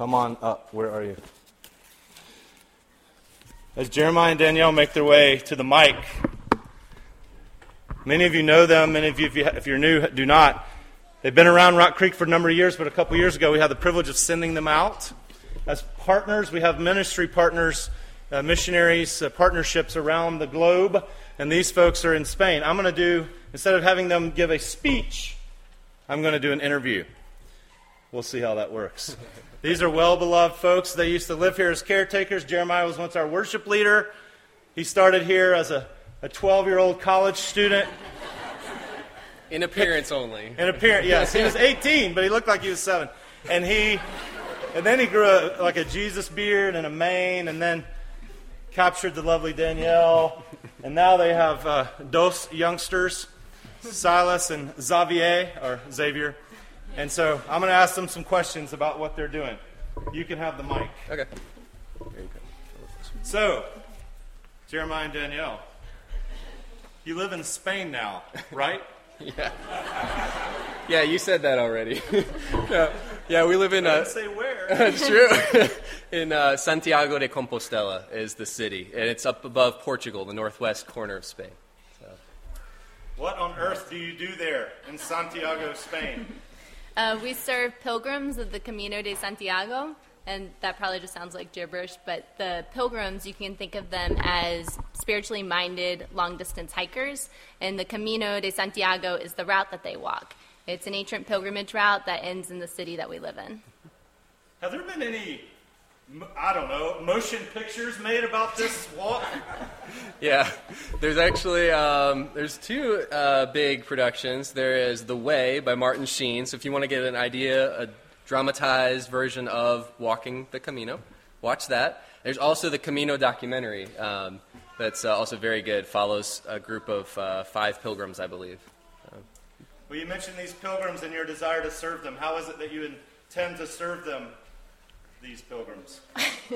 come on up. Where are you? As Jeremiah and Danielle make their way to the mic, many of you know them, many of you, if, you, if you're new, do not. They've been around Rock Creek for a number of years, but a couple years ago we had the privilege of sending them out. As partners, we have ministry partners, uh, missionaries, uh, partnerships around the globe, and these folks are in Spain. I'm going to do, instead of having them give a speech, I'm going to do an interview. We'll see how that works. These are well beloved folks. They used to live here as caretakers. Jeremiah was once our worship leader. He started here as a 12 year old college student. In appearance only. In appearance, yes. He was 18, but he looked like he was seven. And he, and then he grew a, like a Jesus beard and a mane, and then captured the lovely Danielle. And now they have uh, dos youngsters, Silas and Xavier, or Xavier. And so I'm going to ask them some questions about what they're doing. You can have the mic. Okay. So, Jeremiah and Danielle, you live in Spain now, right? Yeah. Yeah, you said that already. yeah, yeah, we live in. Uh, say where. That's true. in uh, Santiago de Compostela is the city, and it's up above Portugal, the northwest corner of Spain. So. What on earth do you do there in Santiago, Spain? Uh, we serve pilgrims of the Camino de Santiago and that probably just sounds like gibberish, but the pilgrims, you can think of them as spiritually minded long distance hikers, and the Camino de Santiago is the route that they walk. It's an ancient pilgrimage route that ends in the city that we live in. Have there been any, I don't know, motion pictures made about this walk? yeah, there's actually um, there's two uh, big productions. There is The Way by Martin Sheen. So if you want to get an idea, a dramatized version of Walking the Camino. Watch that. There's also the Camino documentary um, that's uh, also very good. Follows a group of uh, five pilgrims, I believe. well, you mentioned these pilgrims and your desire to serve them. How is it that you intend to serve them, these pilgrims?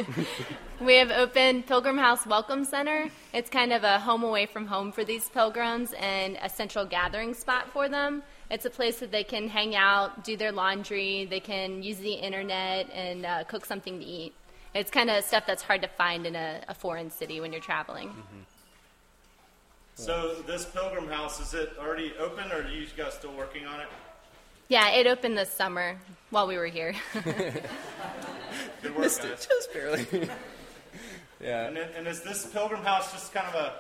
we have opened Pilgrim House Welcome Center. It's kind of a home away from home for these pilgrims and a central gathering spot for them. It's a place that they can hang out, do their laundry, they can use the internet, and uh, cook something to eat. It's kind of stuff that's hard to find in a, a foreign city when you're traveling. Mm-hmm. So this pilgrim house is it already open, or are you guys still working on it? Yeah, it opened this summer while we were here. Good work, Missed guys. it just barely. yeah. And, and is this pilgrim house just kind of a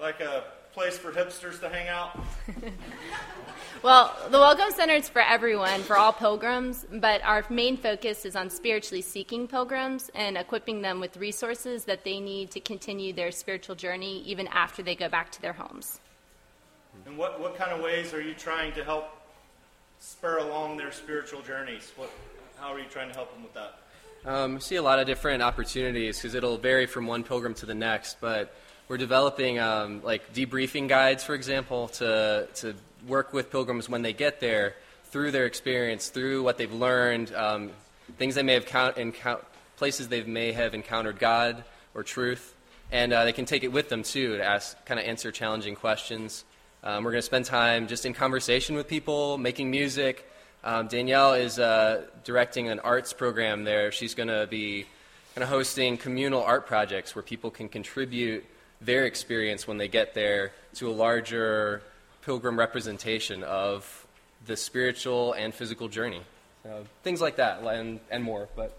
like a place for hipsters to hang out? well, the Welcome Center is for everyone, for all pilgrims, but our main focus is on spiritually seeking pilgrims and equipping them with resources that they need to continue their spiritual journey even after they go back to their homes. And what, what kind of ways are you trying to help spur along their spiritual journeys? What, how are you trying to help them with that? Um, we see a lot of different opportunities because it'll vary from one pilgrim to the next, but we're developing um, like debriefing guides, for example, to, to work with pilgrims when they get there through their experience, through what they've learned, um, things they may have count, encount, places they may have encountered God or truth, and uh, they can take it with them too to ask, kind of answer challenging questions. Um, we're going to spend time just in conversation with people, making music. Um, Danielle is uh, directing an arts program there. She's going to be kind of hosting communal art projects where people can contribute their experience when they get there to a larger pilgrim representation of the spiritual and physical journey. So, things like that and, and more. But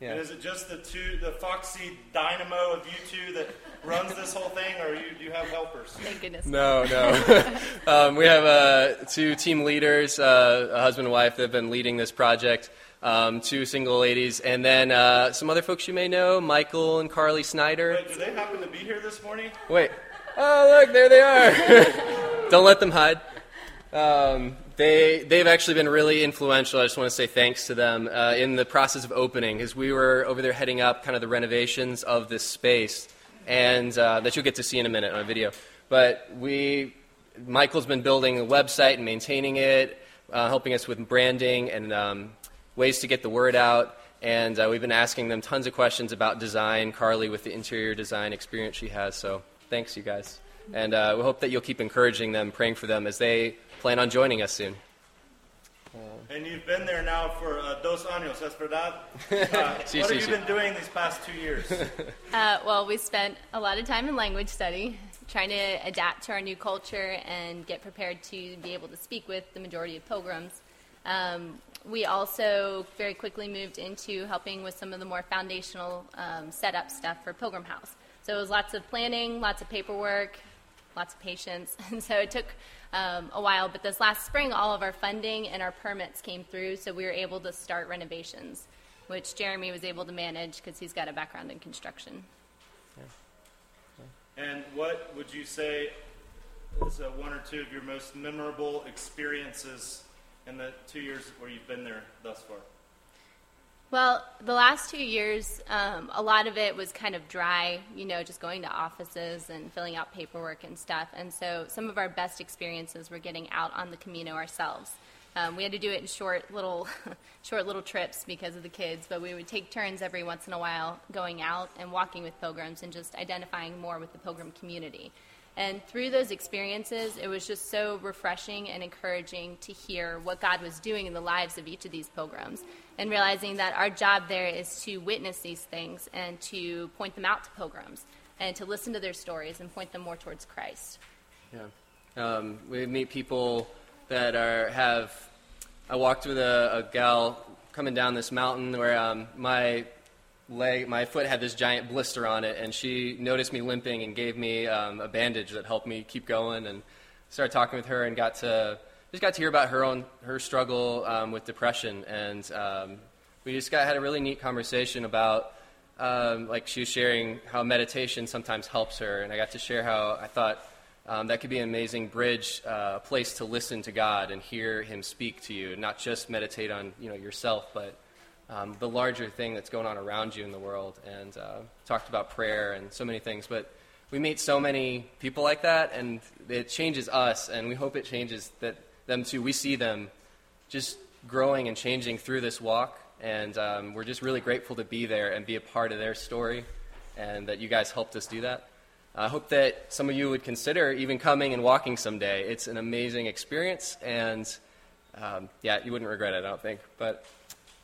yeah. And is it just the two, the foxy dynamo of you two that runs this whole thing, or you, do you have helpers? Thank goodness. No, no. um, we have uh, two team leaders, uh, a husband and wife, that have been leading this project um, two single ladies, and then uh, some other folks you may know, Michael and Carly Snyder. Wait, do they happen to be here this morning? Wait. Oh, look, there they are. Don't let them hide. Um, they, they've actually been really influential. I just want to say thanks to them uh, in the process of opening, as we were over there heading up kind of the renovations of this space, and uh, that you'll get to see in a minute on a video. But we, Michael's been building a website and maintaining it, uh, helping us with branding and um, ways to get the word out. And uh, we've been asking them tons of questions about design. Carly, with the interior design experience she has. So thanks, you guys. And uh, we hope that you'll keep encouraging them, praying for them as they plan on joining us soon. And you've been there now for uh, dos años, ¿es verdad? Uh, Sí, what sí, have you sí. been doing these past two years? Uh, well, we spent a lot of time in language study, trying to adapt to our new culture and get prepared to be able to speak with the majority of pilgrims. Um, we also very quickly moved into helping with some of the more foundational um, setup stuff for Pilgrim House. So it was lots of planning, lots of paperwork, lots of patience, and so it took um, a while. But this last spring, all of our funding and our permits came through, so we were able to start renovations, which Jeremy was able to manage because he's got a background in construction. and what would you say is uh, one or two of your most memorable experiences in the two years where you've been there thus far? Well, the last two years, um, a lot of it was kind of dry, you know, just going to offices and filling out paperwork and stuff. And so some of our best experiences were getting out on the Camino ourselves. Um, we had to do it in short little, short little trips because of the kids, but we would take turns every once in a while going out and walking with pilgrims and just identifying more with the pilgrim community. And through those experiences, it was just so refreshing and encouraging to hear what God was doing in the lives of each of these pilgrims and realizing that our job there is to witness these things and to point them out to pilgrims and to listen to their stories and point them more towards Christ. Yeah. Um, we meet people that are have. I walked with a, a gal coming down this mountain where um, my leg, my foot had this giant blister on it, and she noticed me limping and gave me um, a bandage that helped me keep going. And started talking with her and got to just got to hear about her own her struggle um, with depression, and um, we just got had a really neat conversation about um, like she was sharing how meditation sometimes helps her, and I got to share how I thought um, that could be an amazing bridge, uh, a place to listen to God and hear Him speak to you, not just meditate on you know yourself, but um, the larger thing that's going on around you in the world. And uh, talked about prayer and so many things, but we meet so many people like that, and it changes us, and we hope it changes that them too. We see them just growing and changing through this walk, and um, we're just really grateful to be there and be a part of their story, and that you guys helped us do that. I hope that some of you would consider even coming and walking someday. It's an amazing experience, and um, yeah, you wouldn't regret it, I don't think. But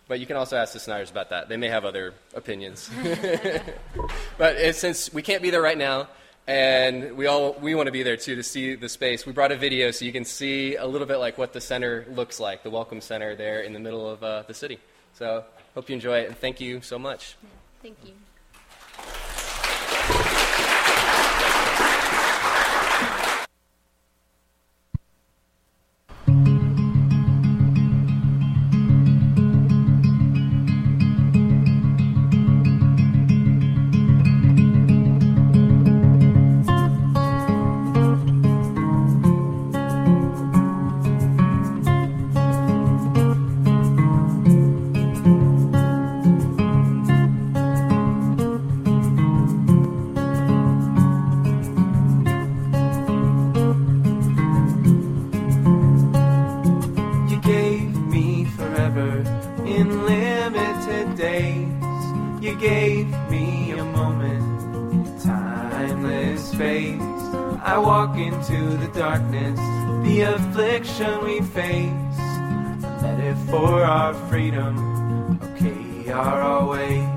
but you can also ask the Snyders about that. They may have other opinions. but it, since we can't be there right now, and we all we want to be there too to see the space, we brought a video so you can see a little bit like what the center looks like, the Welcome Center there in the middle of uh, the city. So hope you enjoy it, and thank you so much. Thank you. You I walk into the darkness, the affliction we face. It for our freedom, okay, are our ways.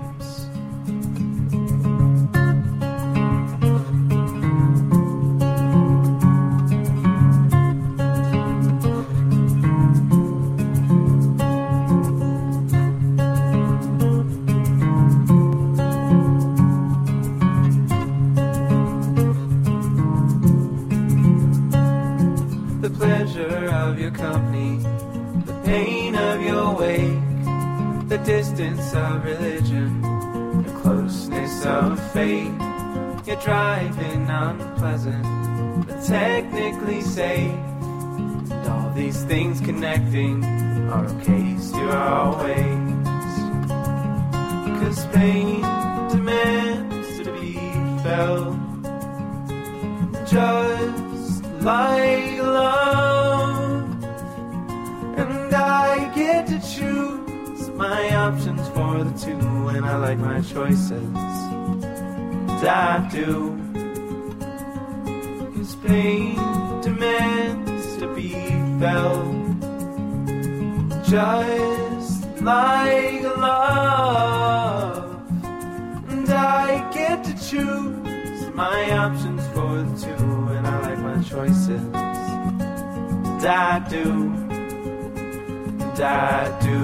Distance of religion, the closeness of faith. You're driving unpleasant, but technically safe. And all these things connecting are okays to our ways. Cause pain demands to be felt just like love. And I get to choose my options for the two, and I like my choices. I do. Cause pain demands to be felt just like love. And I get to choose my options for the two, and I like my choices. I do, I do,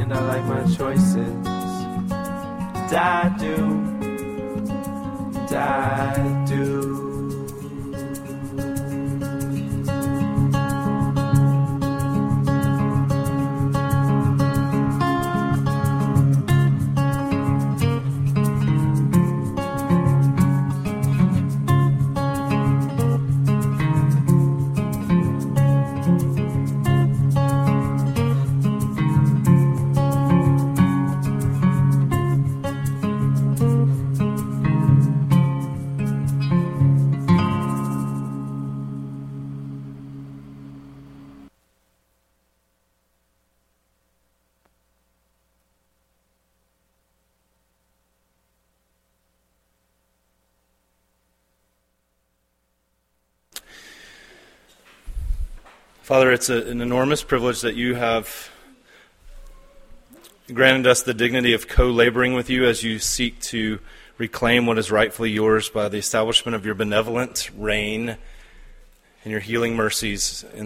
and I like my choices. I do, I do. Father, it's a, an enormous privilege that you have granted us the dignity of co laboring with you as you seek to reclaim what is rightfully yours by the establishment of your benevolent reign and your healing mercies in the